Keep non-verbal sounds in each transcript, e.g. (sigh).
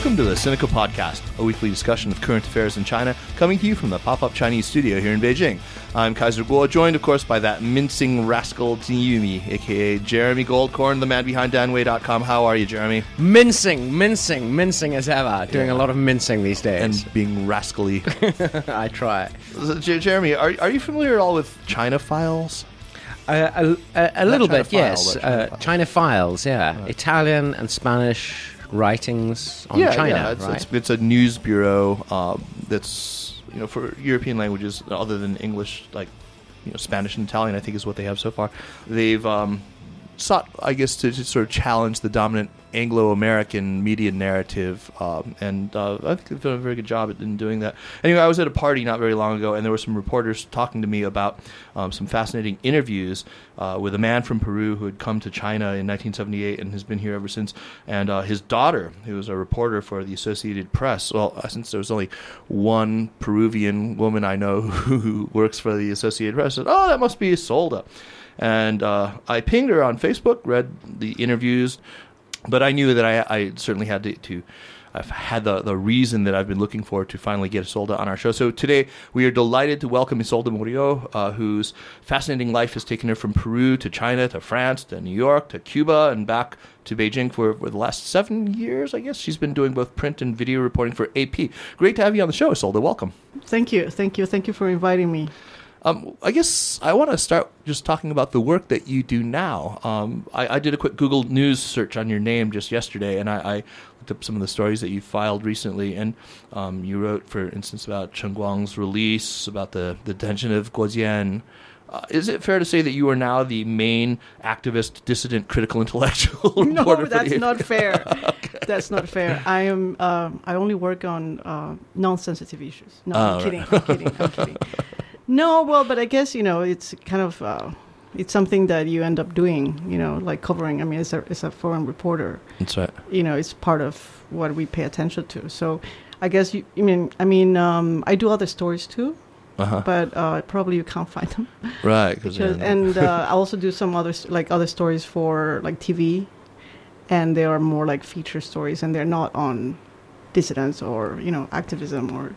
Welcome to the Sinica Podcast, a weekly discussion of current affairs in China, coming to you from the Pop Up Chinese studio here in Beijing. I'm Kaiser Kuo, joined, of course, by that mincing rascal Yumi, aka Jeremy Goldkorn, the man behind DanWei.com. How are you, Jeremy? Mincing, mincing, mincing as ever. Doing Yeah. a lot of mincing these days. And being rascally. (laughs) I try. So, J- Jeremy, are, are you familiar at all with China Files? Uh, a, a, a little China bit, File, yes. China Uh, Files. China Files, yeah. Italian and Spanish writings on yeah, China, yeah. It's, right? it's, it's a news bureau um, that's you know for European languages other than English, like you know Spanish and Italian. I think is what they have so far. They've um, sought, I guess, to, to sort of challenge the dominant Anglo-American media narrative, um, and uh, I think they've done a very good job in doing that. Anyway, I was at a party not very long ago, and there were some reporters talking to me about um, some fascinating interviews uh, with a man from Peru who had come to China in 1978 and has been here ever since, and uh, his daughter, who was a reporter for the Associated Press. Well, uh, since there was only one Peruvian woman I know (laughs) who works for the Associated Press, said, "Oh, that must be Solda." And uh, I pinged her on Facebook, read the interviews, but I knew that I, I certainly had to, to I've had the, the reason that I've been looking for to finally get Isolda on our show. So today we are delighted to welcome Isolda Morillo, uh, whose fascinating life has taken her from Peru to China to France to New York to Cuba and back to Beijing for, for the last seven years, I guess. She's been doing both print and video reporting for AP. Great to have you on the show, Isolda. Welcome. Thank you, thank you, thank you for inviting me. Um, I guess I want to start just talking about the work that you do now. Um, I, I did a quick Google News search on your name just yesterday, and I, I looked up some of the stories that you filed recently. And um, you wrote, for instance, about Chen Guang's release, about the, the detention of Guo Jian. Uh, is it fair to say that you are now the main activist, dissident, critical (laughs) intellectual No, that's not fair. (laughs) That's not fair. I am. Um, I only work on uh, non-sensitive issues. No, Oh, I'm right. kidding. I'm kidding. I'm (laughs) kidding. No, well, but I guess you know it's kind of uh, it's something that you end up doing. You know, like covering. I mean, as a as a foreign reporter, That's right. you know, it's part of what we pay attention to. So, I guess you. I mean, I mean, um, I do other stories too, Uh-huh. but uh, probably you can't find them. Right. Cause Because, and uh, I also do some other like other stories for like TV, and they are more like feature stories, and they're not on dissidents or you know activism or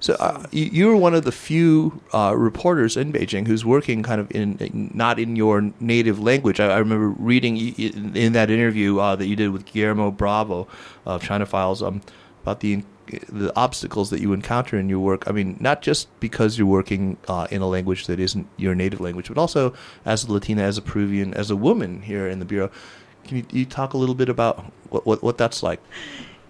So uh, you, were one of the few uh, reporters in Beijing who's working kind of in, in not in your native language. I, I remember reading in, in that interview uh, that you did with Guillermo Bravo of China Files um, about the the obstacles that you encounter in your work. I mean, not just because you're working uh, in a language that isn't your native language, but also as a Latina, as a Peruvian, as a woman here in the bureau. Can you, you talk a little bit about what, what, what that's like?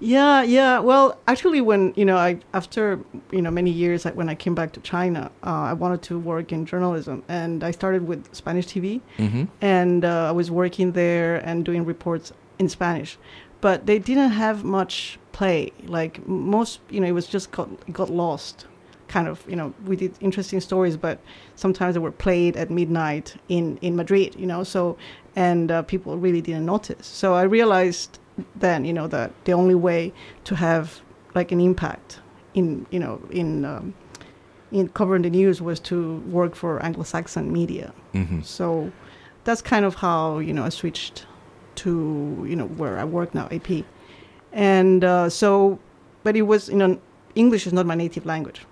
Yeah, yeah. Well, actually, when you know, I after you know many years, like, when I came back to China, uh, I wanted to work in journalism, and I started with Spanish TV, Mm-hmm. and uh, I was working there and doing reports in Spanish, but they didn't have much play. Like most, you know, it was just got got lost. Kind of, you know, we did interesting stories, but sometimes they were played at midnight in in Madrid, you know. So, and uh, people really didn't notice. So I realized then, you know, that the only way to have like an impact in, you know, in um, in covering the news was to work for Anglo-Saxon media. Mm-hmm. So that's kind of how you know I switched to you know where I work now, AP, and uh, so, but it was you know English is not my native language,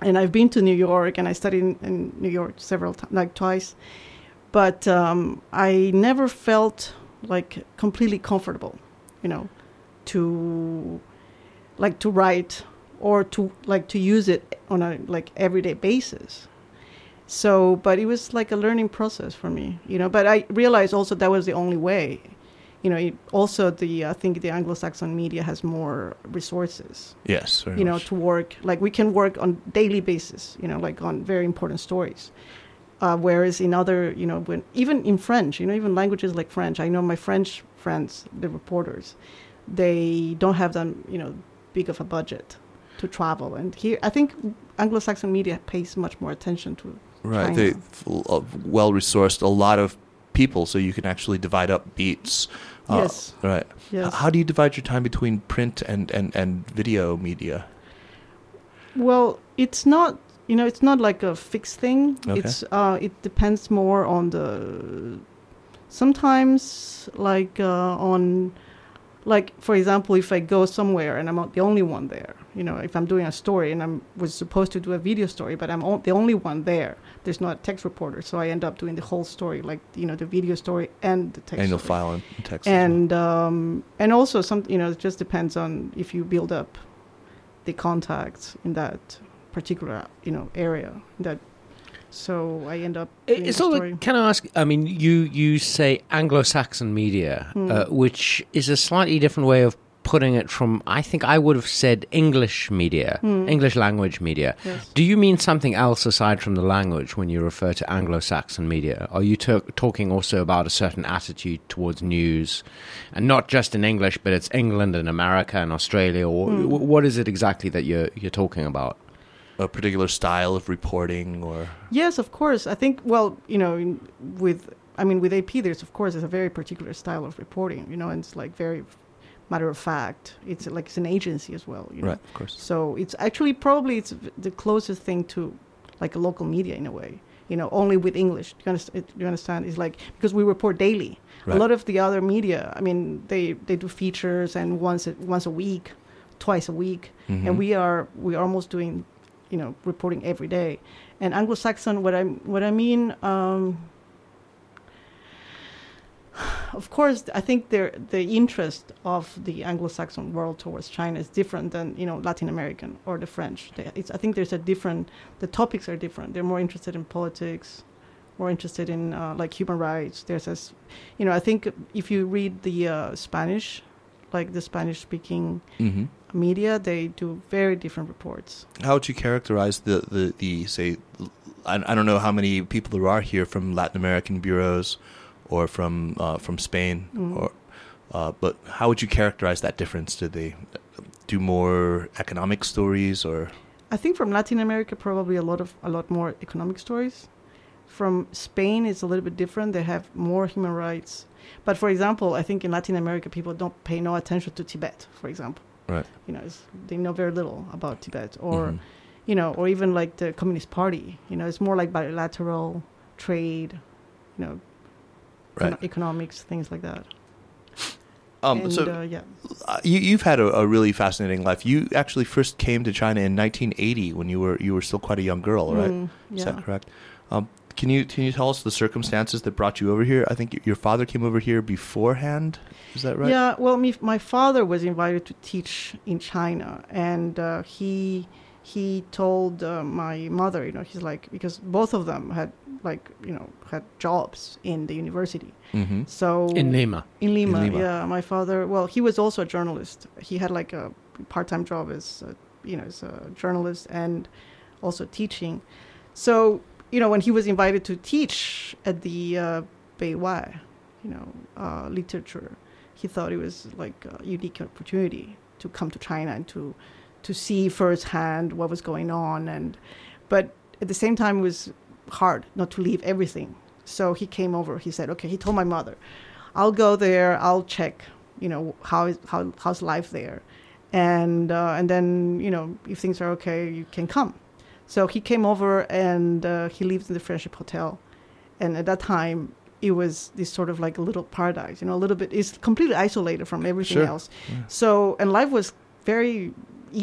and I've been to New York and I studied in, in New York several times, like twice, but um, I never felt like completely comfortable, you know, to like to write or to like to use it on a like everyday basis. So but it was like a learning process for me you know but i realized also that was the only way. You know it, also the i think the anglo-saxon media has more resources Yes. you know to work. Like we can work on daily basis you know like on very important stories uh, whereas in other you know when even in french you know even languages like french i know my french friends the reporters they don't have them you know big of a budget to travel and here i think anglo-saxon media pays much more attention to Right, they well resourced a lot of people, so you can actually divide up beats. Uh, Yes. Right. Yes. How do you divide your time between print and, and, and video media? Well, it's not you know it's not like a fixed thing. Okay. It's uh, it depends more on the sometimes like uh, on like for example, if I go somewhere and I'm not the only one there, you know, if I'm doing a story and I was supposed to do a video story, but I'm o- the only one there, there's not a text reporter, so I end up doing the whole story, like you know, the video story and the text. and you'll file in text. as well. and um, and also some you know it just depends on if you build up the contacts in that particular you know area that so I end up It's all. Can I ask? I mean, you you say Anglo-Saxon media, Hmm. uh, which is a slightly different way of putting it from. I think I would have said English media, Hmm. English language media. Yes. Do you mean something else aside from the language when you refer to Anglo-Saxon media? Are you to- talking also about a certain attitude towards news, and not just in English, but it's England and America and Australia? Or Hmm. wh- what is it exactly that you're you're talking about? A particular style of reporting or Yes, of course. I think well, you know, in, with I mean with AP, there's of course there's a very particular style of reporting, you know, and it's like very matter of fact. It's like it's an agency as well, you know. right, of course. So it's actually probably it's the closest thing to like a local media in a way. You know, only with English. Do you understand? Do you understand? It's like because we report daily. Right. A lot of the other media, I mean, they they do features and once a, once a week, twice a week, Mhm. and we are we are almost doing, you know, reporting every day. And Anglo-Saxon, what I what I mean. Um, of course, I think there, the interest of the Anglo-Saxon world towards China is different than you know Latin American or the French. They, I think there's a different. The topics are different. They're more interested in politics, more interested in uh, like human rights. There's this, you know, I think if you read the uh, Spanish, like the Spanish-speaking Mhm. media, they do very different reports. How would you characterize the, the, the say, I, I don't know how many people there are here from Latin American bureaus or from uh, from Spain, Mm. or uh, but how would you characterize that difference? Do they do more economic stories or? I think from Latin America, probably a lot of a lot more economic stories. From Spain, it's a little bit different. They have more human rights. But for example, I think in Latin America, people don't pay no attention to Tibet. For example, Right. you know, it's, they know very little about Tibet, or Mhm. you know, or even like the Communist Party. You know, it's more like bilateral trade, you know, Right. econo- economics, things like that. Um, and, so uh, yeah, you, you've had a, a really fascinating life. You actually first came to China in 1980 when you were you were still quite a young girl, right? Mm, Is that correct? Um, can you can you tell us the circumstances that brought you over here? I think your father came over here beforehand. Is that right? Yeah, well, me, my father was invited to teach in China, and uh, he he told uh, my mother, you know, he's like because both of them had like you know had jobs in the university, Mm-hmm. so In Lima. in Lima, Lima. yeah. My father, well, he was also a journalist. He had like a part-time job as, a, you know, as a journalist and also teaching. So, you know, when he was invited to teach at the uh, Beihua, you know, uh, literature, he thought it was like a unique opportunity to come to China and to to see firsthand what was going on. And but at the same time, it was hard not to leave everything. So he came over. He said, "Okay." He told my mother, "I'll go there. I'll check. You know how is how how's life there, and uh, and then you know if things are okay, you can come." So he came over and uh, he lived in the Friendship Hotel, and at that time it was this sort of like a little paradise. You know, a little bit. It's completely isolated from everything Sure. else. Yeah. So and life was very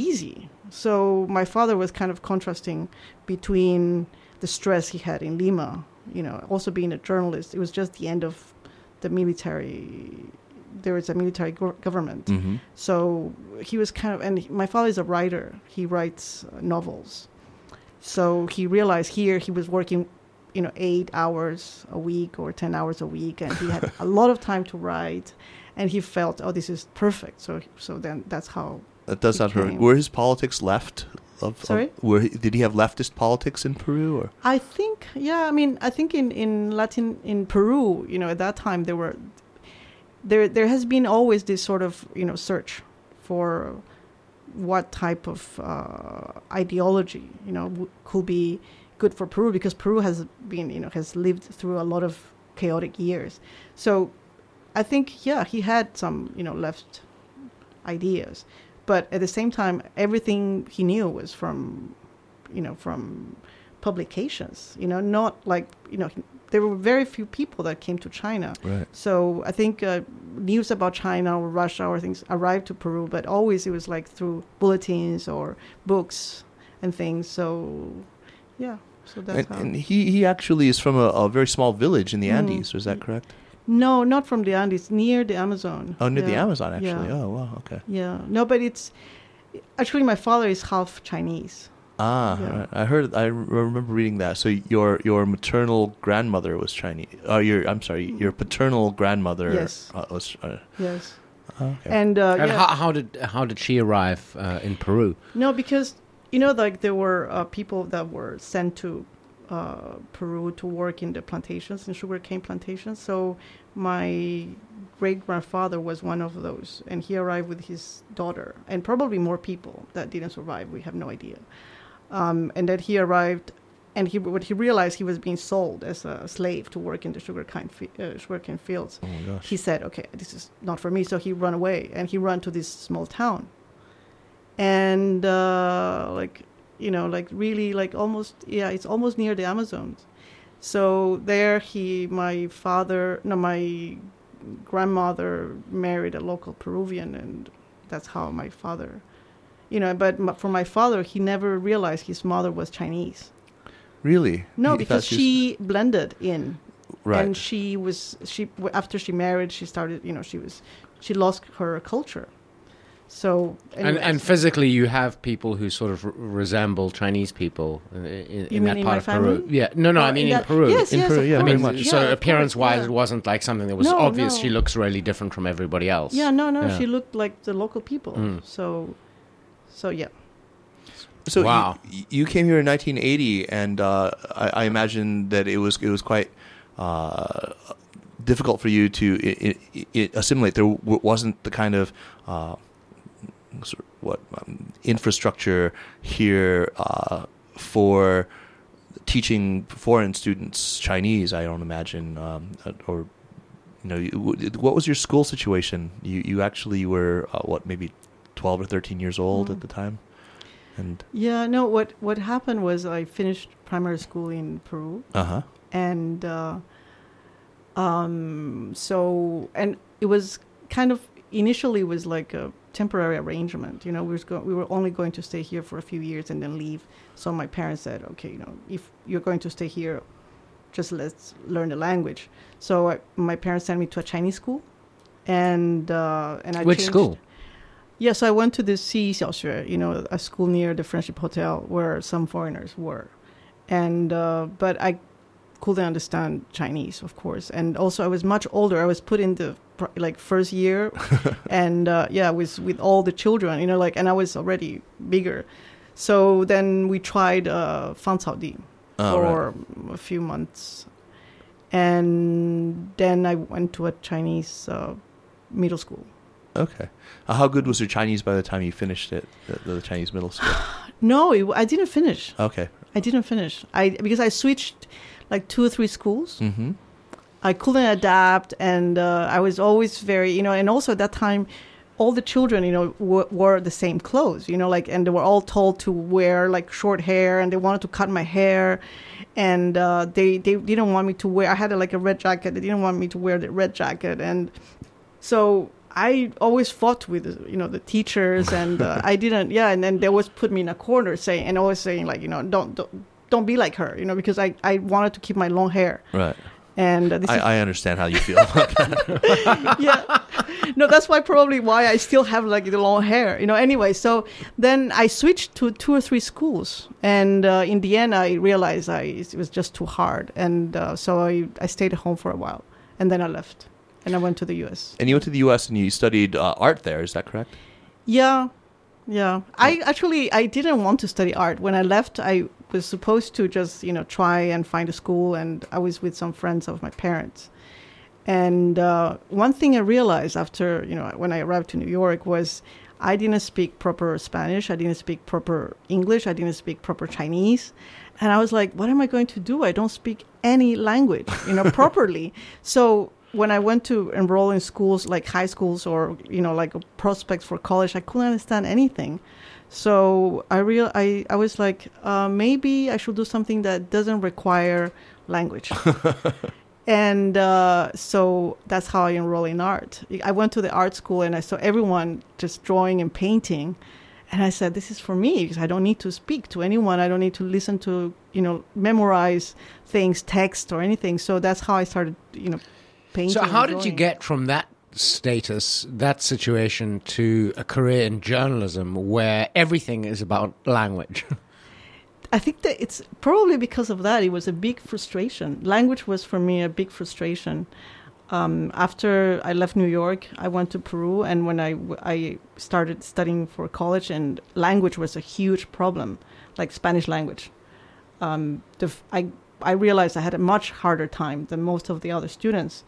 easy. So my father was kind of contrasting between the stress he had in Lima, you know, also being a journalist. It was just the end of the military. There was a military go- government. Mm-hmm. So he was kind of, and he- my father is a writer. He writes uh, novels. So he realized here he was working, you know, eight hours a week or 10 hours a week, and he had a (laughs) lot of time to write. And he felt, oh, this is perfect. So, so then that's how That does horrific. came. Were his politics left? Of, Sorry? Of, were he, did he have leftist politics in Peru or? I think, yeah, I mean, I think in, in Latin, in Peru, you know, at that time there were, there, there has been always this sort of, you know, search for what type of uh, ideology, you know, w- could be good for Peru because Peru has been, you know, has lived through a lot of chaotic years. So I think, yeah, he had some, you know, left ideas. But at the same time, everything he knew was from, you know, from publications. You know, not like you know, there were very few people that came to China. Right. So I think uh, news about China or Russia or things arrived to Peru, but always it was like through bulletins or books and things. So, yeah. So that's And, how. and he, he actually is from a, a very small village in the Mm. Andes. Is that correct? no, not from the Andes, near the Amazon. Oh, near the Amazon, actually. Yeah. Oh, wow. Okay. Yeah. No, but it's actually my father is half Chinese. Ah, Yeah. I heard. I remember reading that. So your your maternal grandmother was Chinese. Oh, your I'm sorry, your paternal grandmother. Yes. Uh, was. Uh, Yes. okay. And, uh, And yeah. how, how did how did she arrive uh, in Peru? No, because you know, like there were uh, people that were sent to uh, Peru to work in the plantations, in sugarcane plantations. So my great grandfather was one of those, and he arrived with his daughter, and probably more people that didn't survive. We have no idea. Um, and that he arrived, and he what he realized he was being sold as a slave to work in the sugarcane fi- uh, sugarcane fields oh he said, "Okay, this is not for me." So he ran away, and he ran to this small town, and uh, like you know, like really, like almost, yeah, it's almost near the Amazons. So there, he, my father, no, my grandmother married a local Peruvian, and that's how my father, you know. But m- for my father, he never realized his mother was Chinese. really? No, He because thought was- she blended in Right. and she was she w- after she married she started you know she was she lost her culture so And, anyways. and physically, you have people who sort of r- resemble Chinese people in, in, in that part my of Peru. family? Yeah, no, no, Oh, I mean in that- Peru. yes In yes Peru, yeah, I very mean, course. much. so Yeah, of appearance-wise, course, it wasn't like something that was No, obvious. no. She looks really different from everybody else. yeah no no Yeah. she looked like the local people Mm. so so yeah So Wow. you, you came here in 1980, and uh, I, I imagine that it was it was quite uh, difficult for you to i i i assimilate. There w- wasn't the kind of uh, sort of what um, infrastructure here uh, for teaching foreign students Chinese. I don't imagine, um, or you know, what was your school situation? You you actually were uh, what maybe 12 or 13 years old Mm. at the time, and yeah no what what happened was i finished primary school in peru uh huh. and uh, um, so and it was kind of initially was like a temporary arrangement. You know, we was go- we were only going to stay here for a few years and then leave. So my parents said, okay, you know, if you're going to stay here, just let's learn the language. So I, my parents sent me to a Chinese school, and uh, and I Which changed- school? Yes, I went to the Xi Xiaoxue, you know, a school near the Friendship Hotel where some foreigners were. And, uh, but I couldn't understand Chinese, of course. And also, I was much older. I was put in the, like, first year. (laughs) and, uh, yeah, with, with all the children, you know, like, and I was already bigger. So then we tried, uh, Fangcaodi Oh, for a few months. And then I went to a Chinese, uh, middle school. Okay. Uh, how good was your Chinese by the time you finished it, the, the Chinese middle school? (sighs) No, it, I didn't finish. Okay. I didn't finish. I because I switched like two or three schools. Mm-hmm. I couldn't adapt, and uh, I was always very, you know, and also at that time, all the children, you know, w- wore the same clothes, you know, like, and they were all told to wear like short hair, and they wanted to cut my hair, and uh, they they didn't want me to wear. I had like a red jacket. They didn't want me to wear the red jacket, and so I always fought with you know the teachers, and uh, (laughs) I didn't. Yeah, and then they always put me in a corner, saying and always saying like you know don't don't, don't be like her, you know, because I I wanted to keep my long hair, Right. and uh, this I, is I understand how you feel about that. (laughs) yeah. No, that's why probably why I still have like the long hair. You know. Anyway, so then I switched to two or three schools, and uh, in the end, I realized I it was just too hard, and uh, so I I stayed at home for a while, and then I left, and I went to the U.S. And you went to the U.S. and you studied uh, art there. Is that correct? Yeah, yeah. I actually I didn't want to study art when I left. I was supposed to just you know try and find a school, and I was with some friends of my parents. And uh, one thing I realized after you know when I arrived to New York was I didn't speak proper Spanish. I didn't speak proper English. I didn't speak proper Chinese. And I was like, what am I going to do? I don't speak any language, you know, (laughs) properly. So when I went to enroll in schools like high schools or you know like prospects for college, I couldn't understand anything. So I real I, I was like uh, maybe I should do something that doesn't require language. (laughs) and uh, so that's how I enrolled in art. I went to the art school and I saw everyone just drawing and painting, and I said, "This is for me because I don't need to speak to anyone. I don't need to listen to you know memorize things, text or anything." So that's how I started, you know, painting. So, how did you get from that status, that situation, to a career in journalism where everything is about language? (laughs) I think that it's probably because of that. It was a big frustration. Language was for me a big frustration. Um, after I left New York, I went to Peru, and when I, I started studying for college, and language was a huge problem, like Spanish language. Um, the, f- I, I realized I had a much harder time than most of the other students.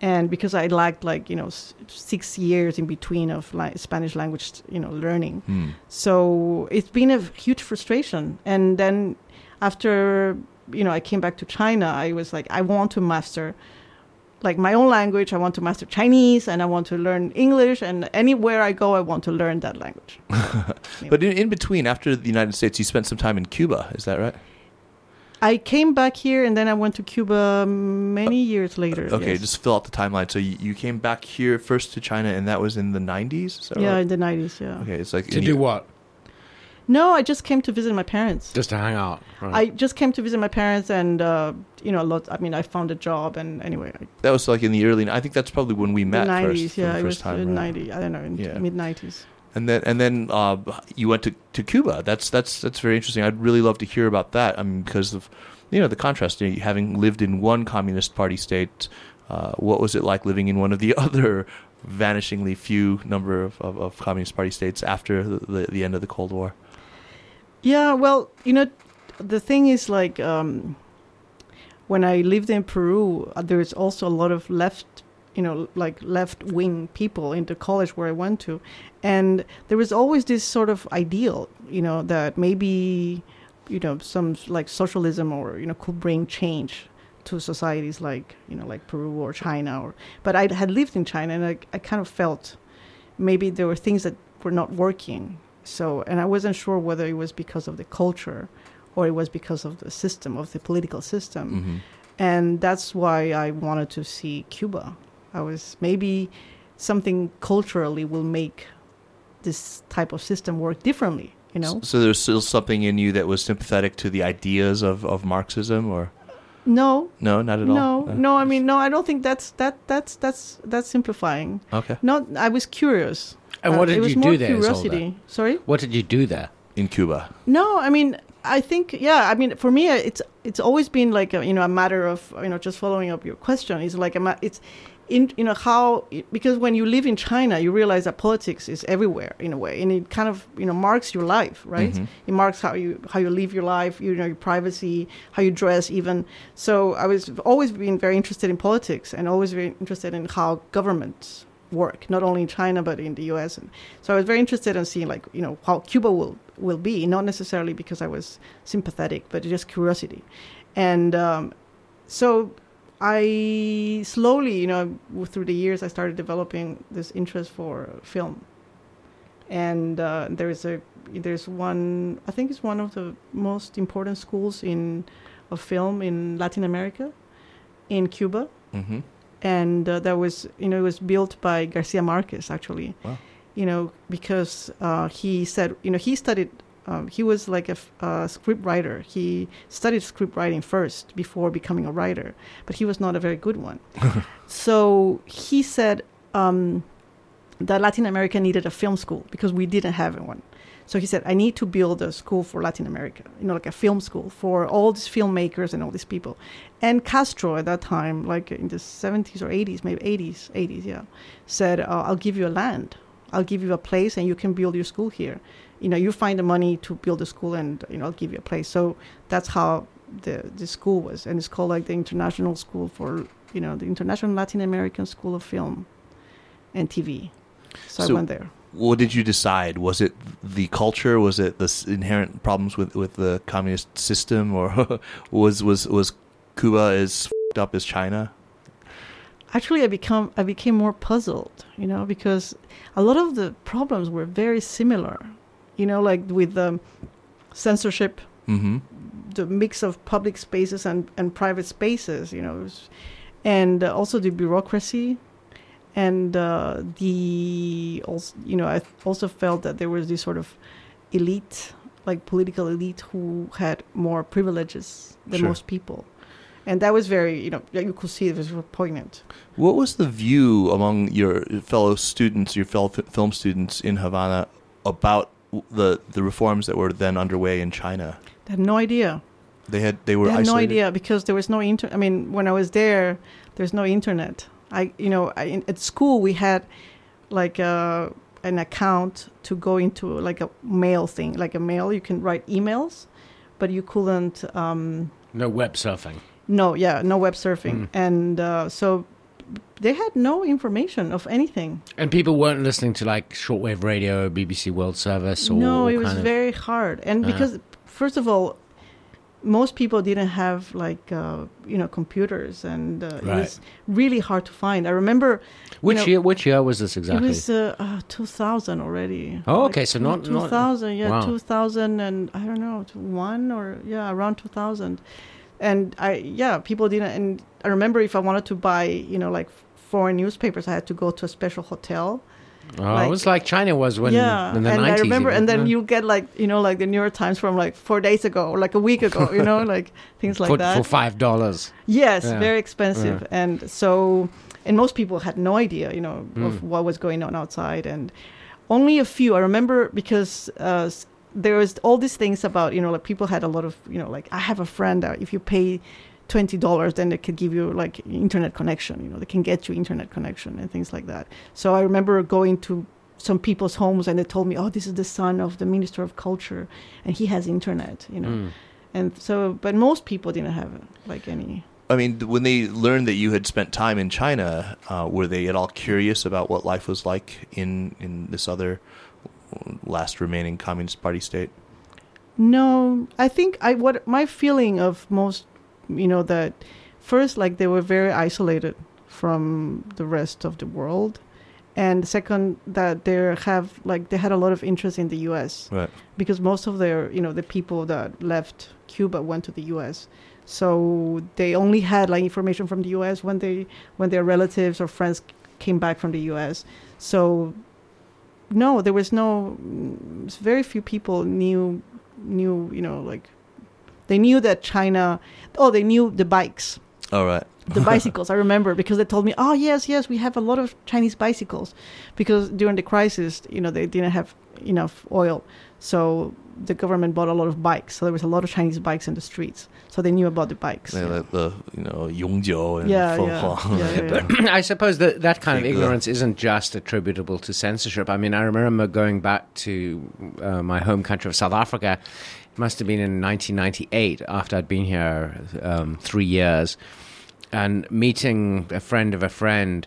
And because I lacked like, you know, s- six years in between of like Spanish language, you know, learning. Hmm. So it's been a huge frustration. And then after, you know, I came back to China, I was like, I want to master like my own language. I want to master Chinese and I want to learn English. And anywhere I go, I want to learn that language. (laughs) But in, in between, after the United States, you spent some time in Cuba. Is that right? I came back here and then I went to Cuba many years later. Okay, yes. just fill out the timeline. So you, you came back here first to China, and that was in the 90s? Is yeah, right? in the 90s, yeah. Okay, it's like to do you- what? No, I just came to visit my parents. Just to hang out. Right. I just came to visit my parents and, uh, you know, a lot. I mean, I found a job and anyway, I That was like in the early. I think that's probably when we met the 90s, first. for yeah, the it first was time. in right? 90, I don't know, in Yeah. mid 90s. And then and then uh, you went to, to Cuba. That's that's that's very interesting. I'd really love to hear about that. I mean, because of you know the contrast. You know, having lived in one communist party state, uh, what was it like living in one of the (laughs) other vanishingly few number of, of, of communist party states after the, the, the end of the Cold War? Yeah, well, you know, the thing is like um, when I lived in Peru, uh, there is also a lot of left, you know, like left wing people into college where I went to, and there was always this sort of ideal, you know, that maybe, you know, some like socialism or you know could bring change to societies like you know like Peru or China or but I had lived in China and I, I kind of felt maybe there were things that were not working. So and I wasn't sure whether it was because of the culture or it was because of the system of the political system. Mm-hmm. and that's why I wanted to see Cuba I was maybe something culturally will make this type of system work differently you know So there's still something in you that was sympathetic to the ideas of, of Marxism, or no no, not at all. no Uh, no I mean no I don't think that's that that's that's that's simplifying Okay. Not, I was curious. and Uh, what it did was you more do there? Isolda? Curiosity. Sorry. What did you do there? In Cuba. No, I mean, I think yeah. I mean, for me, uh, it's it's always been like a, you know a matter of you know just following up your question. It's like a ma- it's in you know how because when you live in China, you realize that politics is everywhere in a way, and it kind of you know marks your life, right? Mhm. It marks how you how you live your life, you know, your privacy, how you dress, even. So I was always been very interested in politics and always very interested in how governments work, not only in China but in the U.S. And so I was very interested in seeing like you know how Cuba will will be, not necessarily because I was sympathetic, but just curiosity, and um, so I slowly, you know, through the years, I started developing this interest for film, and uh, there's a there's one I think it's one of the most important schools in of film in Latin America, in Cuba, Mm-hmm. and uh, that was you know it was built by Garcia Marquez actually, Wow. you know because uh, he said you know he studied. Um, he was like a script writer. He studied script writing first before becoming a writer, but he was not a very good one. (laughs) so he said um, that Latin America needed a film school because we didn't have one. So he said, I need to build a school for Latin America, you know, like a film school for all these filmmakers and all these people. And Castro at that time, like in the 70s or 80s, maybe 80s, 80s, yeah, said, uh, I'll give you a land. I'll give you a place and you can build your school here. You know, you find the money to build a school and, you know, I'll give you a place. So that's how the, the school was. And it's called like the International School for, you know, the International Latin American School of Film and TV. So, So- I went there. What did you decide? Was it the culture? Was it the inherent problems with, with the communist system, or (laughs) was was was Cuba as up as China? actually I become I became more puzzled, you know, because a lot of the problems were very similar, you know, like with the censorship, Mm-hmm. the mix of public spaces and, and private spaces, you know, and also the bureaucracy, and uh, the also you know I also felt that there was this sort of elite, like political elite, who had more privileges than Sure. most people, and that was very you know you could see it was poignant. What was the view among your fellow students, your fellow f- film students in Havana, about the the reforms that were then underway in China? They had no idea. They had they were I had no idea because there was no inter. I mean, when I was there, there's no internet. I, you know, I, in, at school we had like a, an account to go into like a mail thing, like a mail. You can write emails, but you couldn't. Um, No web surfing. no, yeah, no web surfing, Mm. and uh, so they had no information of anything. And people weren't listening to like shortwave radio, BBC World Service, or no, it was of- very hard, and Uh. because first of all, most people didn't have like uh, you know computers, and uh, it was really hard to find. I remember Which know, year? Which year was this exactly? it was uh, uh, 2000 already. Oh, Like, okay, so not- not- 2000, yeah, wow. 2000 and I don't know, one or yeah, around 2000. And I yeah, people didn't. And I remember if I wanted to buy you know like foreign newspapers, I had to go to a special hotel. oh, like- it was like China was when yeah, in the and 90s. I remember, even. and then Yeah. you get like you know like the New York Times from like four days ago or like a week ago, you know, (laughs) like things like for, that. for five dollars. Yes, Yeah. very expensive, and so and most people had no idea, you know, Mm. of what was going on outside, and only a few. I remember because uh, there was all these things about, you know, like people had a lot of, you know, like I have a friend that if you pay twenty dollars, then they could give you like internet connection. You know, they can get you internet connection and things like that. So I remember going to some people's homes and they told me, "Oh, this is the son of the minister of culture, and he has internet." You know, Mm. and so, but most people didn't have like any. I mean, when they learned that you had spent time in China, uh, were they at all curious about what life was like in in this other last remaining communist party state? No, I think I what my feeling of most, you know, that first like they were very isolated from the rest of the world, and second that they have like they had a lot of interest in the U.S. Right. because most of their you know the people that left Cuba went to the U.S. So they only had like information from the U.S. when they when their relatives or friends came back from the U.S. So no, there was no. mm, Very few people knew knew you know like they knew that China. Oh, they knew the bikes All right. the (laughs) bicycles. I remember because they told me, "Oh yes, yes, we have a lot of Chinese bicycles," because during the crisis, you know, they didn't have enough oil, so the government bought a lot of bikes. So there was a lot of Chinese bikes in the streets. So they knew about the bikes. They let the you know Yongjiu and Yeah, Feng yeah, Huang. yeah, yeah, yeah. (laughs) I suppose that that kind of ignorance isn't just attributable to censorship. I mean, I remember going back to uh, my home country of South Africa. It must have been in 1998 after I'd been here um, three years, and meeting a friend of a friend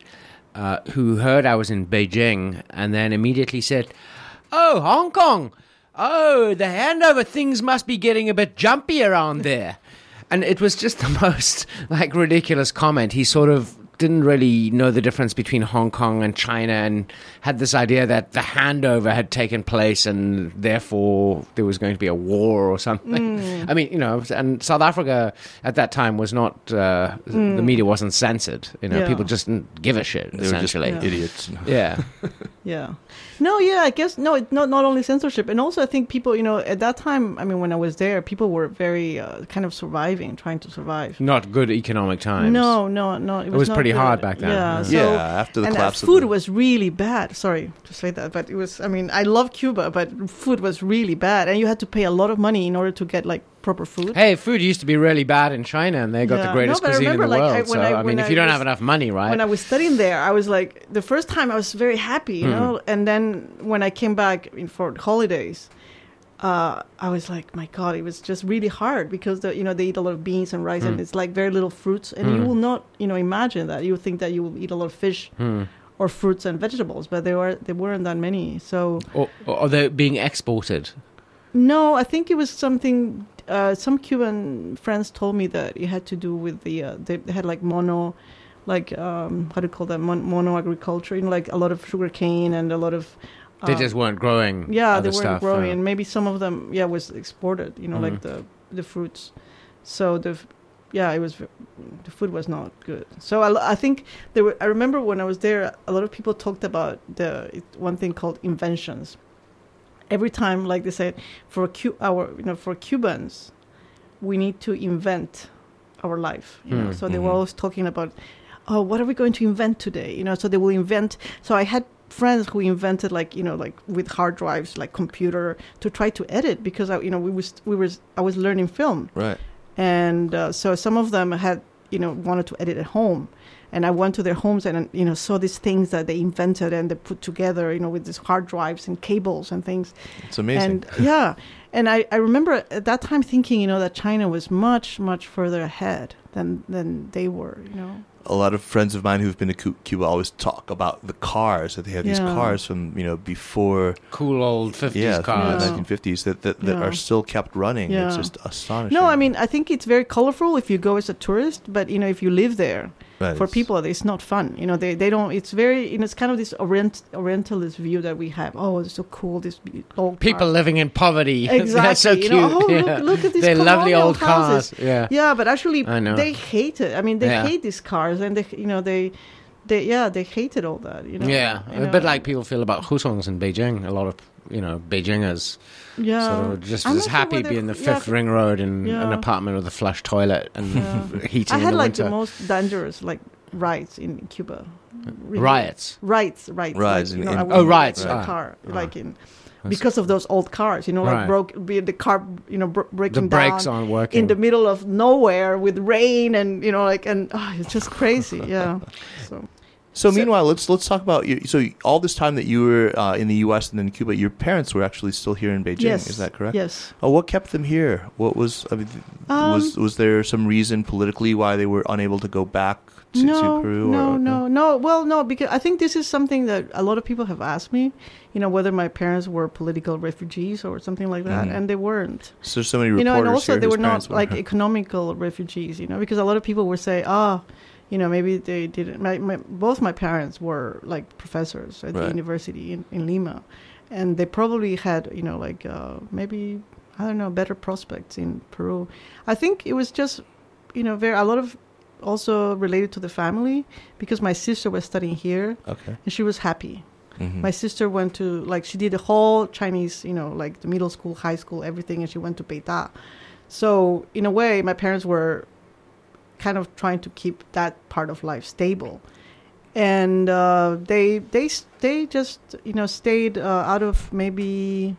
uh, who heard I was in Beijing and then immediately said, "Oh, Hong Kong." Oh, the handover things must be getting a bit jumpy around there. (laughs) And it was just the (laughs) most like ridiculous comment. He sort of didn't really know the difference between Hong Kong and China and had this idea that the handover had taken place and therefore there was going to be a war or something. (laughs) I mean, you know, and South Africa at that time was not, uh, the media wasn't censored. You know, Yeah. people just didn't give a shit, They were just essentially. Yeah. idiots. Yeah. Yeah. No, yeah, I guess no, it's not not only censorship, and also I think people, you know, at that time, I mean, when I was there, people were very uh, kind of surviving, trying to survive. Not good economic times. No, no, no. It was, was not pretty good. hard back then. Yeah. Yeah. So, yeah, after the and uh, collapse food of the, was really bad. Sorry to say that, but it was. I mean, I love Cuba, but food was really bad, and you had to pay a lot of money in order to get like proper food. Hey, food used to be really bad in China, and they got Yeah. the greatest No, I cuisine in the remember, like, I- world. when so, I- I, mean, if I you don't was- have enough money, right? When I was studying there, I was like, the first time I was very happy, you Hmm. know, and then when I came back in for holidays, uh, I was like, my God, it was just really hard because the, you know they eat a lot of beans and rice, and Hmm. it's like very little fruits, and you Hmm. will not, you know, imagine that. You think that you will eat a lot of fish Hmm. or fruits and vegetables, but there were there weren't that many. So Or, or they're being exported. no, I think it was something. Uh, some Cuban friends told me that it had to do with the uh, they, had like mono, like um, how do you call that Mon- mono agriculture? You know, like a lot of sugar cane and a lot of. They um, just weren't growing. yeah, they weren't stuff, growing, and maybe some of them yeah was exported. You know, like Mhm. the the fruits. So the yeah, it was the food was not good. So I, I think there were. I remember when I was there, a lot of people talked about the one thing called inventions. Every time, like they said, for Cu- our you know for Cubans, we need to invent our life. You know, Hmm, so they were mhm. always talking about, oh, what are we going to invent today? You know, so they will invent. So I had friends who invented like you know like with hard drives like computer to try to edit because I, you know we was we was I was learning film Right. and uh, so some of them had you know wanted to edit at home and i went to their homes and you know saw these things that they invented and they put together you know with these hard drives and cables and things It's amazing. and yeah and I, I remember at that time thinking you know that china was much much further ahead than than they were you know a lot of friends of mine who've been to Cuba always talk about the cars that they have these cars from you know before Cool old 50s yeah, cars. Yeah. the 1950s that that, that Yeah. are still kept running. It's just astonishing. no i mean i think it's very colorful if you go as a tourist but you know if you live there Right, for it's- people it's not fun you know they, they don't it's very you know it's kind of this orient, orientalist view that we have oh it's so cool this old People cars. living in poverty. exactly (laughs) They're so you cute. know, oh, yeah. look, look at these They're lovely old houses. cars. Yeah. yeah but actually I know. they hate it i mean they Yeah. hate these cars and they you know they they yeah they hated all that you know yeah, you a bit like people feel about Hutongs in Beijing. A lot of you know Beijingers yeah sort of just I'm as not sure happy whether- being the yeah, Fifth Ring Road in an apartment with a flush toilet and Yeah. (laughs) heating i had in the like winter. the most dangerous like riots in cuba Really. Riots. Riots, riots. Riots like, you know, in- Oh, riots, like, a ah. car, Ah. like in because of those old cars, you know, like Right. broke the car, you know, br- The brakes down aren't working. in the middle of nowhere with rain and you know, like and oh, it's just crazy, (laughs) yeah. So So, meanwhile, let's let's talk about you. So all this time that you were uh, in the U.S. and then Cuba, your parents were actually still here in Beijing. yes, Is that correct? Yes. Oh, what kept them here? What was I mean, Um, was was there some reason politically why they were unable to go back to, no, to Peru? no, or, no, no. Well, no, because I think this is something that a lot of people have asked me. You know, whether my parents were political refugees or something like that, Mhm. and they weren't. So there's so many you know, and also they were not parents like economical refugees. You know, because a lot of people would say, ah, you know, maybe they didn't. My, my, both my parents were like professors at the university in, in Lima, and they probably had, you know, like uh, maybe I don't know, better prospects in Peru. I think it was just, you know, very a lot of also related to the family because my sister was studying here Okay. and she was happy. Mhm. My sister went to like she did the whole Chinese, you know, like the middle school, high school, everything, and she went to Beida. So in a way, my parents were kind of trying to keep that part of life stable, and uh, they they they just you know stayed uh, out of maybe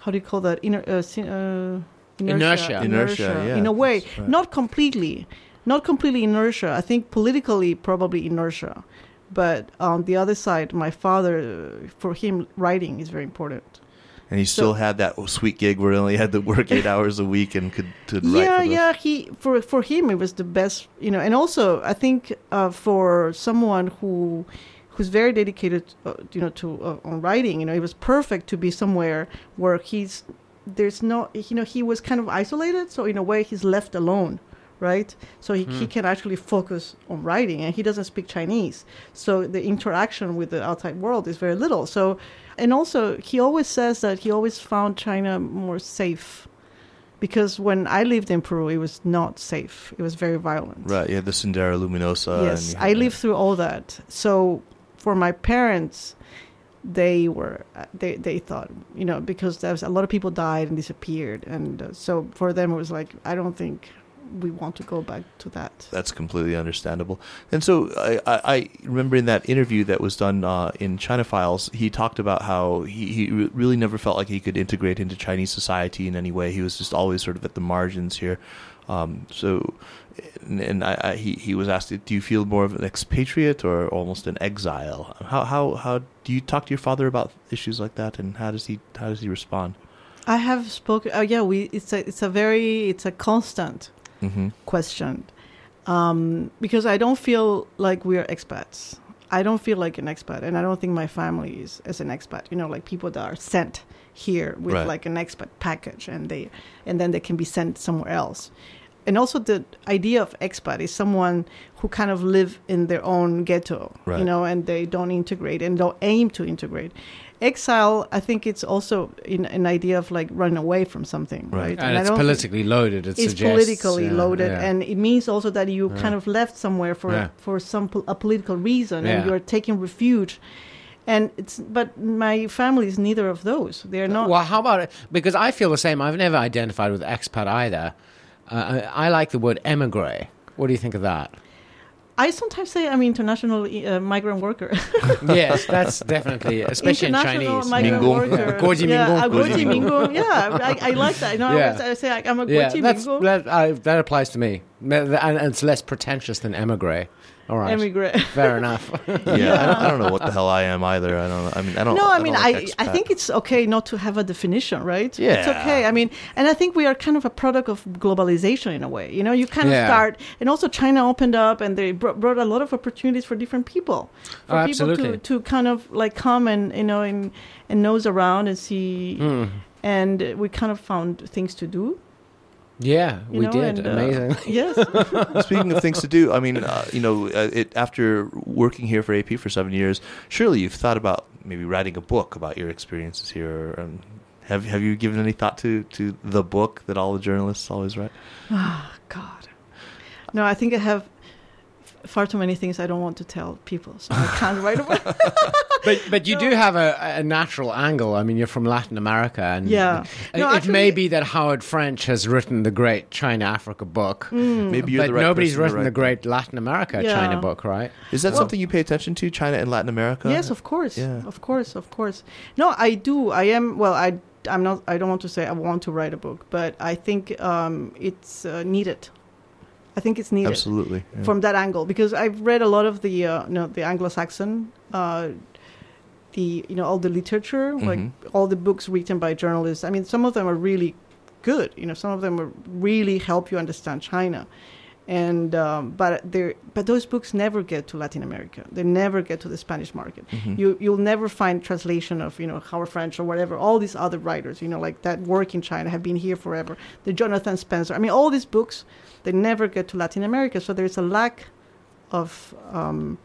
how do you call that Inner, uh, si- uh, Inertia. Inertia, yeah, in a way, right. not completely, not completely inertia. I think politically probably inertia. But on the other side, my father, uh, for him, writing is very important. And he still had that sweet gig where he only had to work eight (laughs) hours a week and could, write. yeah, yeah. He for for him it was the best, you know. And also, I think uh, for someone who who's very dedicated, uh, you know, to uh, on writing, you know, it was perfect to be somewhere where he's there's no, you know, he was kind of isolated. So in a way, he's left alone. Right, so he, he Hmm. can actually focus on writing, and he doesn't speak Chinese, so the interaction with the outside world is very little. So, and also he always says that he always found China more safe because when I lived in Peru, it was not safe. It was very violent. Right, yeah, the Sendero Luminoso. yes, I had lived that. through all that. So for my parents, they were they they thought you know because there was a lot of people died and disappeared, and uh, so for them it was like I don't think we want to go back to that. That's completely understandable. And so I, I, I remember in that interview that was done uh, in China Files, he talked about how he, he really never felt like he could integrate into Chinese society in any way. He was just always sort of at the margins here. Um, so, and, and I, I, he, he was asked, do you feel more of an expatriate or almost an exile? How, how, how do you talk to your father about issues like that, and how does he how does he respond? I have spoken. Oh yeah, we it's a it's a very it's a constant Mm-hmm. question um, because I don't feel like we are expats. I don't feel like an expat, and I don't think my family is as an expat. You know, like people that are sent here with Right. like an expat package, and they and then they can be sent somewhere else. And also, the idea of expat is someone who kind of live in their own ghetto, you know, and they don't integrate and don't aim to integrate. Exile, I think it's also in, an idea of like running away from something, Right. right? And, I it's don't think- politically loaded. It it's suggests, politically yeah, loaded, yeah. and it means also that you Yeah. kind of left somewhere for Yeah. for some pol- a political reason, Yeah. and you're taking refuge. And it's but my family is neither of those. They're not. Well, how about it? Because I feel the same. I've never identified with expat either. Uh, I, I like the word emigre. What do you think of that? I sometimes say I'm international uh, migrant worker. (laughs) yes, that's definitely, especially in international Chinese. migrant Mingong. worker. (laughs) Guoji yeah, Mingong. Guoji Guoji Mingong. Mingong. Yeah, I, I like that. You know, I Yeah. always I say like, I'm a Yeah, Guoji that's, Mingong that, I, that applies to me. And, and it's less pretentious than emigre. All right. immigrant. (laughs) Fair enough. (laughs) Yeah, I, don't, I don't know what the hell I am either. I don't. Know I mean, I don't. No, I don't mean, like I, I think it's okay not to have a definition, right? Yeah. It's okay. I mean, and I think we are kind of a product of globalization in a way. You know, you kind of Yeah. start, and also China opened up and they brought, brought a lot of opportunities for different people. For Oh, people to, to kind of like come and, you know, and, and nose around and see. Mm. And we kind of found things to do. Yeah, You we know, did. and, uh, Amazing. (laughs) yes. (laughs) Speaking of things to do, I mean, uh, you know, uh, it, after working here for AP for seven years, surely you've thought about maybe writing a book about your experiences here. Um, have Have you given any thought to to the book that all the journalists always write? Oh, God. No, I think I have f- far too many things I don't want to tell people, so I can't write about (laughs) (laughs) But but you No. do have a, a natural angle. I mean, you're from Latin America, and Yeah. it, No, it may be that Howard French has written the great China Africa book, Maybe you're but the right nobody's written write the great Latin America Yeah. China book, right? Is that Well- something you pay attention to, China and Latin America? Yes, of course. Yeah. Of course, of course. No, I do. I am. Well, I. I'm not. I don't want to say I want to write a book, but I think um, it's uh, needed. I think it's needed Absolutely. yeah. from that angle because I've read a lot of the uh, no the Anglo-Saxon, uh, the you know all the literature, like Mhm. all the books written by journalists. I mean, some of them are really good. You know, some of them are really help you understand China. And um, but they but those books never get to Latin America. They never get to the Spanish market. Mhm. You you'll never find translation of you know Howard French or whatever. All these other writers, you know, like that work in China have been here forever. The Jonathan Spence. I mean, all these books they never get to Latin America. So there's a lack of um,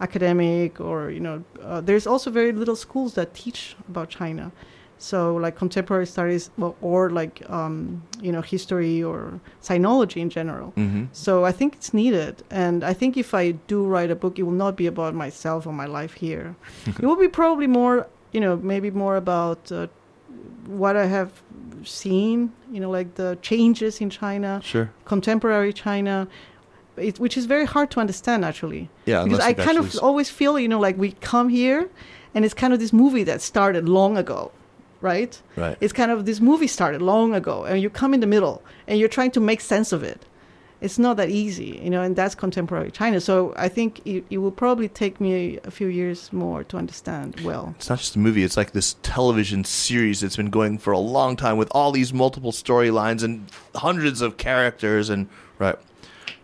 academic or you know uh, there's also very little schools that teach about China. So like contemporary studies well, or like um, you know history or sinology in general. Mhm. So I think it's needed, and I think if I do write a book, it will not be about myself or my life here. (laughs) it will be probably more, you know, maybe more about uh, what I have seen, you know, like the changes in China, Sure. contemporary China, it, which is very hard to understand actually. Yeah. because I kind of always feel, you know, like we come here, and it's kind of this movie that started long ago, right? right. It's kind of this movie started long ago, and you come in the middle, and you're trying to make sense of it. It's not that easy, you know, and that's contemporary China. So I think it, it will probably take me a few years more to understand well. It's not just a movie. It's like this television series that's been going for a long time with all these multiple storylines and hundreds of characters and right.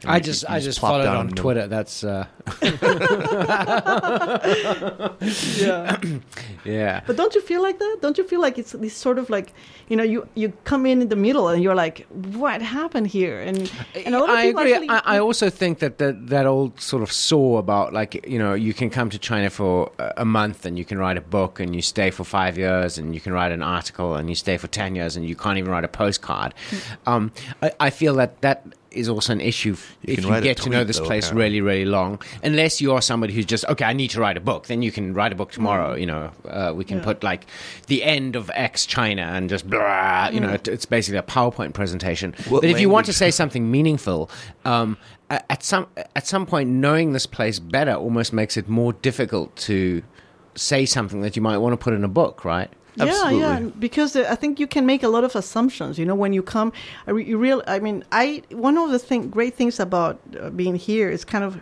And I you- just you I just plop followed down on into- Twitter. That's uh, (laughs) Yeah. (laughs) yeah. But don't you feel like that? Don't you feel like it's this sort of like, you know, you, you come in in the middle and you're like, what happened here? And, and a lot of I agree. actually, I, I also think that, that that old sort of saw about like you know you can come to China for a a month and you can write a book and you stay for five years and you can write an article and you stay for ten years and you can't even write a postcard. Hmm. Um, I, I feel that that is also an issue You if you write a get to know this though, place apparently. really really long. Unless you are somebody who's just okay, I need to write a book. Then you can write a book tomorrow. You know, uh, we can. Yeah. put like the end of X China and just blah. You know, it, it's basically a PowerPoint presentation. What but if you want to say something meaningful, um, at some at some point, knowing this place better almost makes it more difficult to say something that you might want to put in a book, right? Yeah, Absolutely. yeah, because uh, I think you can make a lot of assumptions. You know, when you come, you real. I mean, I one of the thing, great things about uh, being here is kind of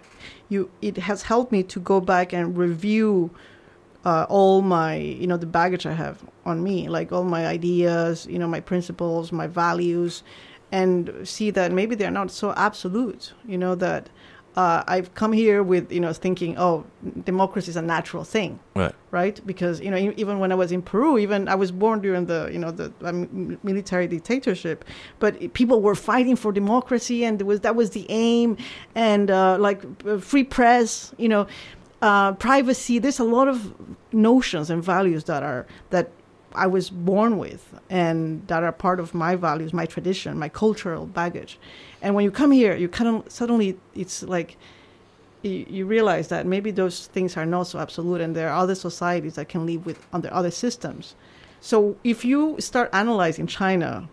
you. It has helped me to go back and review uh, all my, you know, the baggage I have on me, like all my ideas, you know, my principles, my values, and see that maybe they're not so absolute. You know that. Uh, I've come here with you know thinking, oh, democracy is a natural thing, Right. right? Because you know, even when I was in Peru, even I was born during the you know the um, military dictatorship, but people were fighting for democracy, and was that was the aim, and uh, like uh, free press, you know. uh, privacy. There's a lot of notions and values that are that I was born with and that are part of my values, my tradition, my cultural baggage. And when you come here, you kind of suddenly it's like you, you realize that maybe those things are not so absolute, and there are other societies that can live with under other systems. So if you start analyzing China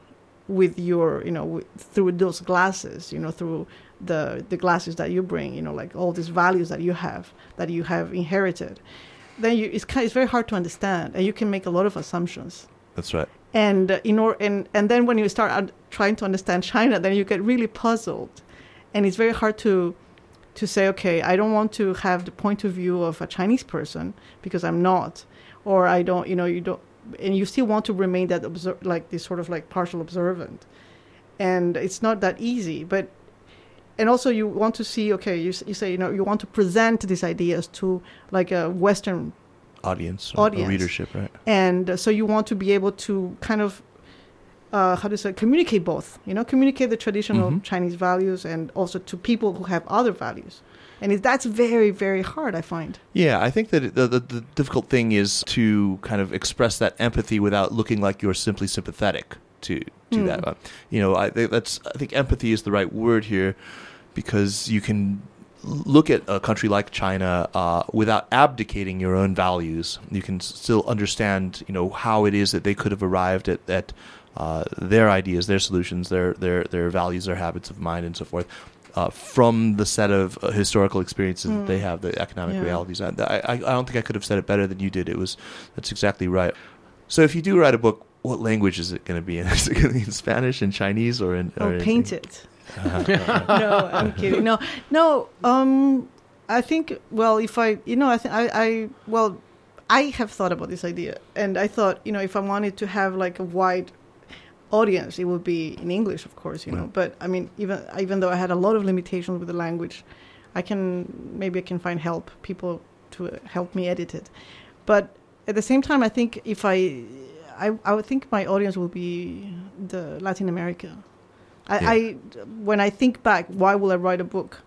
with your, you know, through those glasses, you know, through the the glasses that you bring, you know, like all these values that you have that you have inherited, then you, it's kind, it's very hard to understand, and you can make a lot of assumptions. That's right. And uh, in or, and and then when you start trying to understand China, then you get really puzzled, and it's very hard to to say, okay, I don't want to have the point of view of a Chinese person because I'm not, or I don't, you know, you don't, and you still want to remain that obser- like this sort of like partial observant, and it's not that easy. But and also you want to see, okay, you you say, you know, you want to present these ideas to like a Western Audience, Audience. readership, right? and uh, so you want to be able to kind of uh, how to say communicate both you know communicate the traditional Mhm. chinese values and also to people who have other values and that's very very hard i find Yeah, I think that the, the the difficult thing is to kind of express that empathy without looking like you're simply sympathetic to to Mm. that. Uh, you know, I think that's I think empathy is the right word here because you can look at a country like China uh, without abdicating your own values. You can still understand, you know, how it is that they could have arrived at at uh, their ideas, their solutions, their their their values, their habits of mind, and so forth. Uh, from the set of uh, historical experiences that they Mm. have, the economic Yeah. realities. I, I, I don't think I could have said it better than you did. It was that's exactly right. So if you do write a book, what language is it going to be in? (laughs) Is it going to be in Spanish, and Chinese, or in? or in- paint it Uh-huh. (laughs) no i'm kidding no no um i think well if i you know i think i i well i have thought about this idea and i thought you know if i wanted to have like a wide audience it would be in english of course you know but i mean even even though i had a lot of limitations with the language i can maybe i can find help people to uh, help me edit it but at the same time i think if i i, I would think my audience will be the latin america. I, Yeah. I when i think back why will i write a book?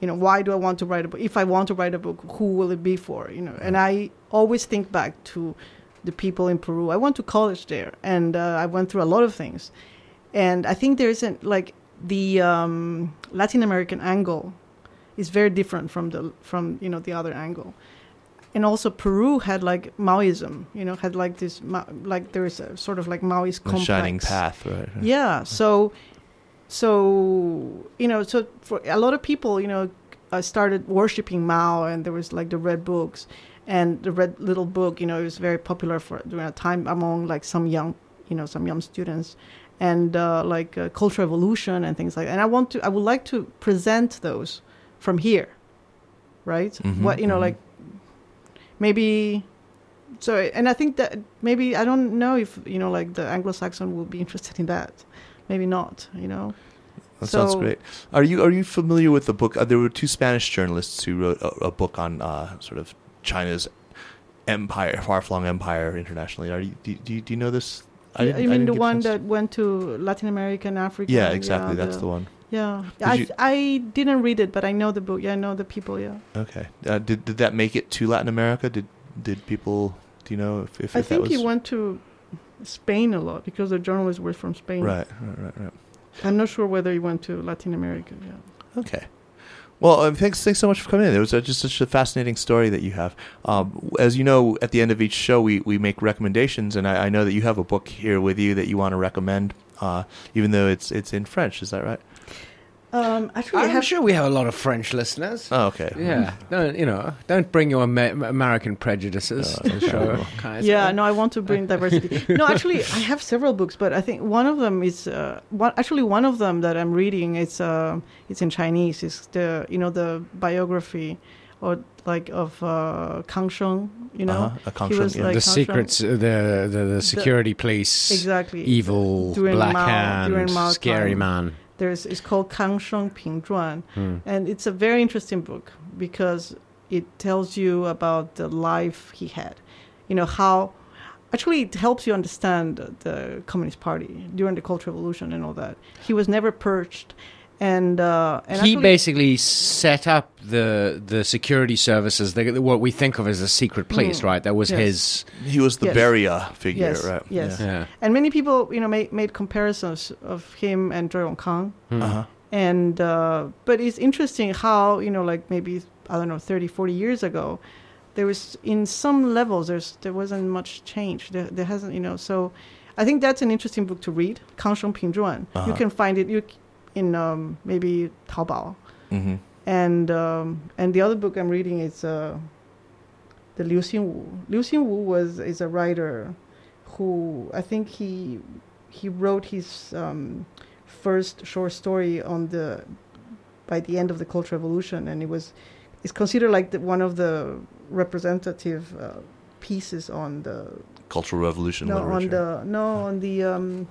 You know why do i want to write a book? If i want to write a book who will it be for? You know and i always think back to the people in peru. I went to college there and uh, i went through a lot of things. And i think there isn't like the um, latin american angle is very different from the from you know the other angle and also peru had like maoism you know had like this like there is a sort of like maoist The complex. shining path, right? yeah so so you know so for a lot of people you know uh, started worshiping mao and there was like the red books. And the red little book you know it was very popular for during a time among like some young you know some young students. And uh, like uh, cultural evolution and things like that. And i want to i would like to present those from here right? Mhm, what you know mhm. like maybe so and i think that maybe i don't know if you know like the anglo-saxon will be interested in that maybe not you know That sounds great. Are you are you familiar with the book? Uh, there were two Spanish journalists who wrote a, a book on uh, sort of China's empire, far flung empire internationally. Are you do, you- do, you, do you know this? I, didn't- mean the one that went to latin america and africa Yeah, exactly. That's the, the one. Yeah Did I, you- I didn't read it but i know the book yeah i know the people yeah Okay. Uh, did did that make it to Latin America? Did did people? Do you know if, if, i if think was he went to spain a lot because the journalists were from spain right, right, right, right. i'm not sure whether he went to latin america yeah Okay. Well, um, thanks, thanks so much for coming in. It was uh, just such a fascinating story that you have. Um, as you know, at the end of each show, we, we make recommendations, and I, I know that you have a book here with you that you want to recommend, uh, even though it's it's in French. Is that right? Um actually i I'm have sure we have a lot of French listeners. Oh, okay. Yeah, don't you know? Don't bring your Amer- American prejudices Oh, to the show. sure. (laughs) yeah no i want to bring diversity no actually i have several books but i think one of them is uh, one actually one of them that i'm reading it's uh it's in chinese it's the you know the biography or like of uh kang sheng you know Uh-huh. Kang Sheng, was yeah. like the Kang secrets, uh, the, the the security police, exactly evil, During black Mao- hand, during scary time. man. There's it's called kang sheng ping zhuan Hmm. and it's a very interesting book because it tells you about the life he had. You know how actually it helps you understand the communist party during the cultural revolution and all that. He was never purged and uh, and he actually- basically set up the the security services, the, what we think of as a secret police, right? That was Mm. Yes. his. He was the Yes. Beria figure, Yes, right? yes. Yeah. and many people you know made made comparisons of him and Zhou Yongkang. Hmm. Uh huh. and uh, but it's interesting how you know like maybe i don't know 30 40 years ago there was in some levels there's there wasn't much change there, there hasn't you know so i think that's an interesting book to read kang sheng ping zhuan Uh-huh. you can find it you c- in um, maybe taobao. Hmm and um, and the other book i'm reading is uh, the liu xinwu. Liu xinwu was is a writer who i think he he wrote his um, first short story on the by the end of the Cultural Revolution, and it was it's considered like the, one of the representative uh, pieces on the Cultural Revolution no on the no on the um,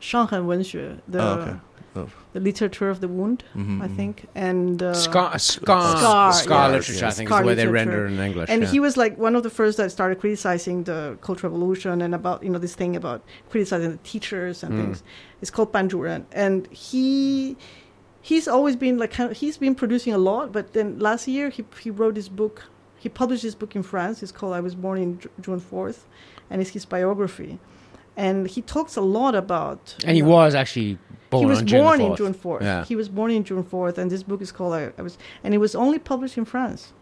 Shanghen Wenxue, the Oh, okay. The literature of the wound, Mhm, I mhm. think, and uh, Scar, scar, Scar, scar yeah. literature, I think, Scar is the way they render it in English. and yeah. he was like one of the first that started criticizing the Cultural Revolution and about you know this thing about criticizing the teachers and Mm. things. It's called Banzhuren, and he he's always been like kind of, he's been producing a lot. But then last year he he wrote his book. He published his book in France. It's called "I Was Born in June 4th," and it's his biography. And he talks a lot about. and he know, was actually born he was on June born in June 4th. Yeah. He was born in June 4th, and this book is called I, I was, and it was only published in France,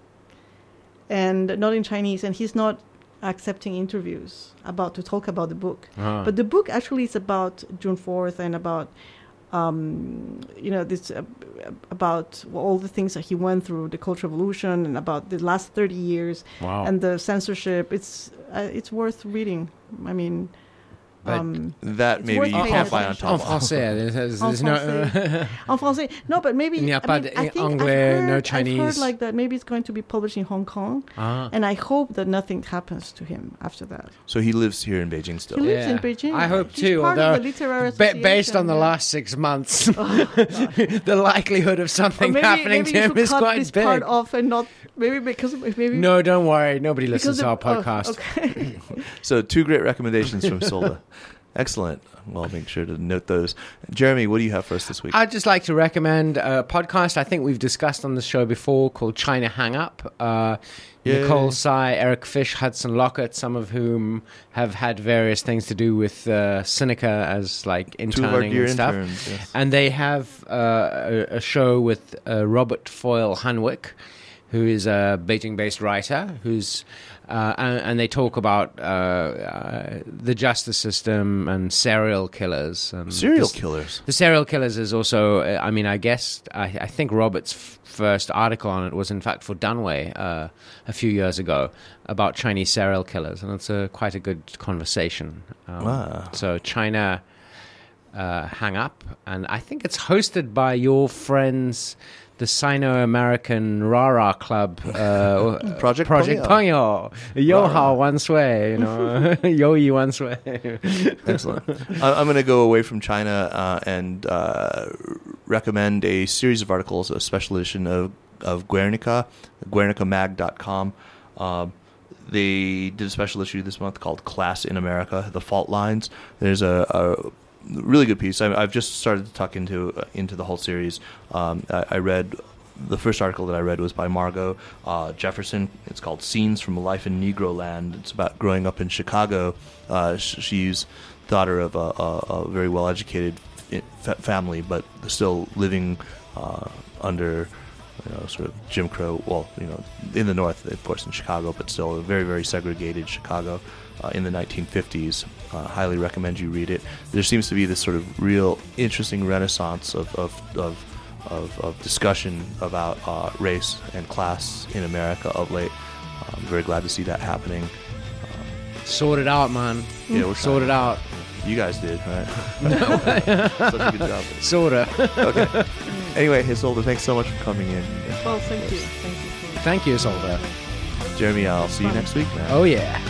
and not in Chinese. And he's not accepting interviews about to talk about the book. Ah. But the book actually is about June 4th and about, um, you know, this uh, about all the things that he went through, the Cultural Revolution, and about the last 30 years wow. and the censorship. It's uh, it's worth reading. I mean. But- um, That maybe you can't find on attention. en top. français, there's, there's, En there's no. en (laughs) français. No, but maybe Il n'y a I pas mean, de- I think I've heard, no Chinese. like that. Maybe it's going to be published in Hong Kong, ah. and I hope that nothing happens to him after that. So he lives here in Beijing still. He lives in Beijing. I hope He's too, Part of although the literary Ba- based on the last six months, (laughs) Oh, (laughs) the likelihood of something maybe, happening maybe to him is quite this big. part off and not maybe because maybe No, don't worry. Nobody listens because to our of- oh, podcast. okay. So two great recommendations from Solda. Excellent. Well, I'll make sure to note those. Jeremy, what do you have for us this week? I'd just like to recommend a podcast I think we've discussed on the show before called China Hang Up. Uh, Nicole Sy, Eric Fish, Hudson Lockett, some of whom have had various things to do with uh, Sinica as like interning and stuff. interns. Yes. And they have uh, a, a show with uh, Robert Foyle Hunwick, who is a Beijing-based writer, who's uh, and, and they talk about uh, uh, the justice system and serial killers. And Serial this- killers. the serial killers is also. uh, I mean, I guess I, I think Robert's f- first article on it was in fact for Danwei uh, a few years ago about Chinese serial killers, and it's a quite a good conversation. Um, Wow. So China uh, hang up, and I think it's hosted by your friends. The Sino-American Rara Club, uh, (laughs) Project Project Pengyou. Pengyou, Yo Hao Wan Sui, you know, (laughs) (laughs) Yo Yi Wan Sui. Excellent. I'm going to go away from China uh, and uh, recommend a series of articles, a special edition of, of Guernica, guernicamag.com. Um, they did a special issue this month called Class in America, The Fault Lines. There's a, a really good piece. I, I've just started to tuck into uh, into the whole series. Um, I, I read the first article that I read was by Margo uh, Jefferson. It's called "Scenes from a Life in Negroland." It's about growing up in Chicago. Uh, sh- she's daughter of a, a, a very well educated fa- family, but still living uh, under you know, sort of Jim Crow. Well, you know, in the North, of course, in Chicago, but still a very, very segregated Chicago uh, in the 1950s. Uh, highly recommend you read it. There seems to be this sort of real interesting renaissance of of of, of, of discussion about uh, race and class in America of late. I'm very glad to see that happening. Sort it out, man. Yeah, we're Sort it out. You guys did, right? (laughs) Such a good job. Sorta. Okay. Anyway, Isolda, thanks so much for coming in. Well, thank you. Thank you. Thank you, Solda. Jeremy, I'll see you next week, man. Oh yeah.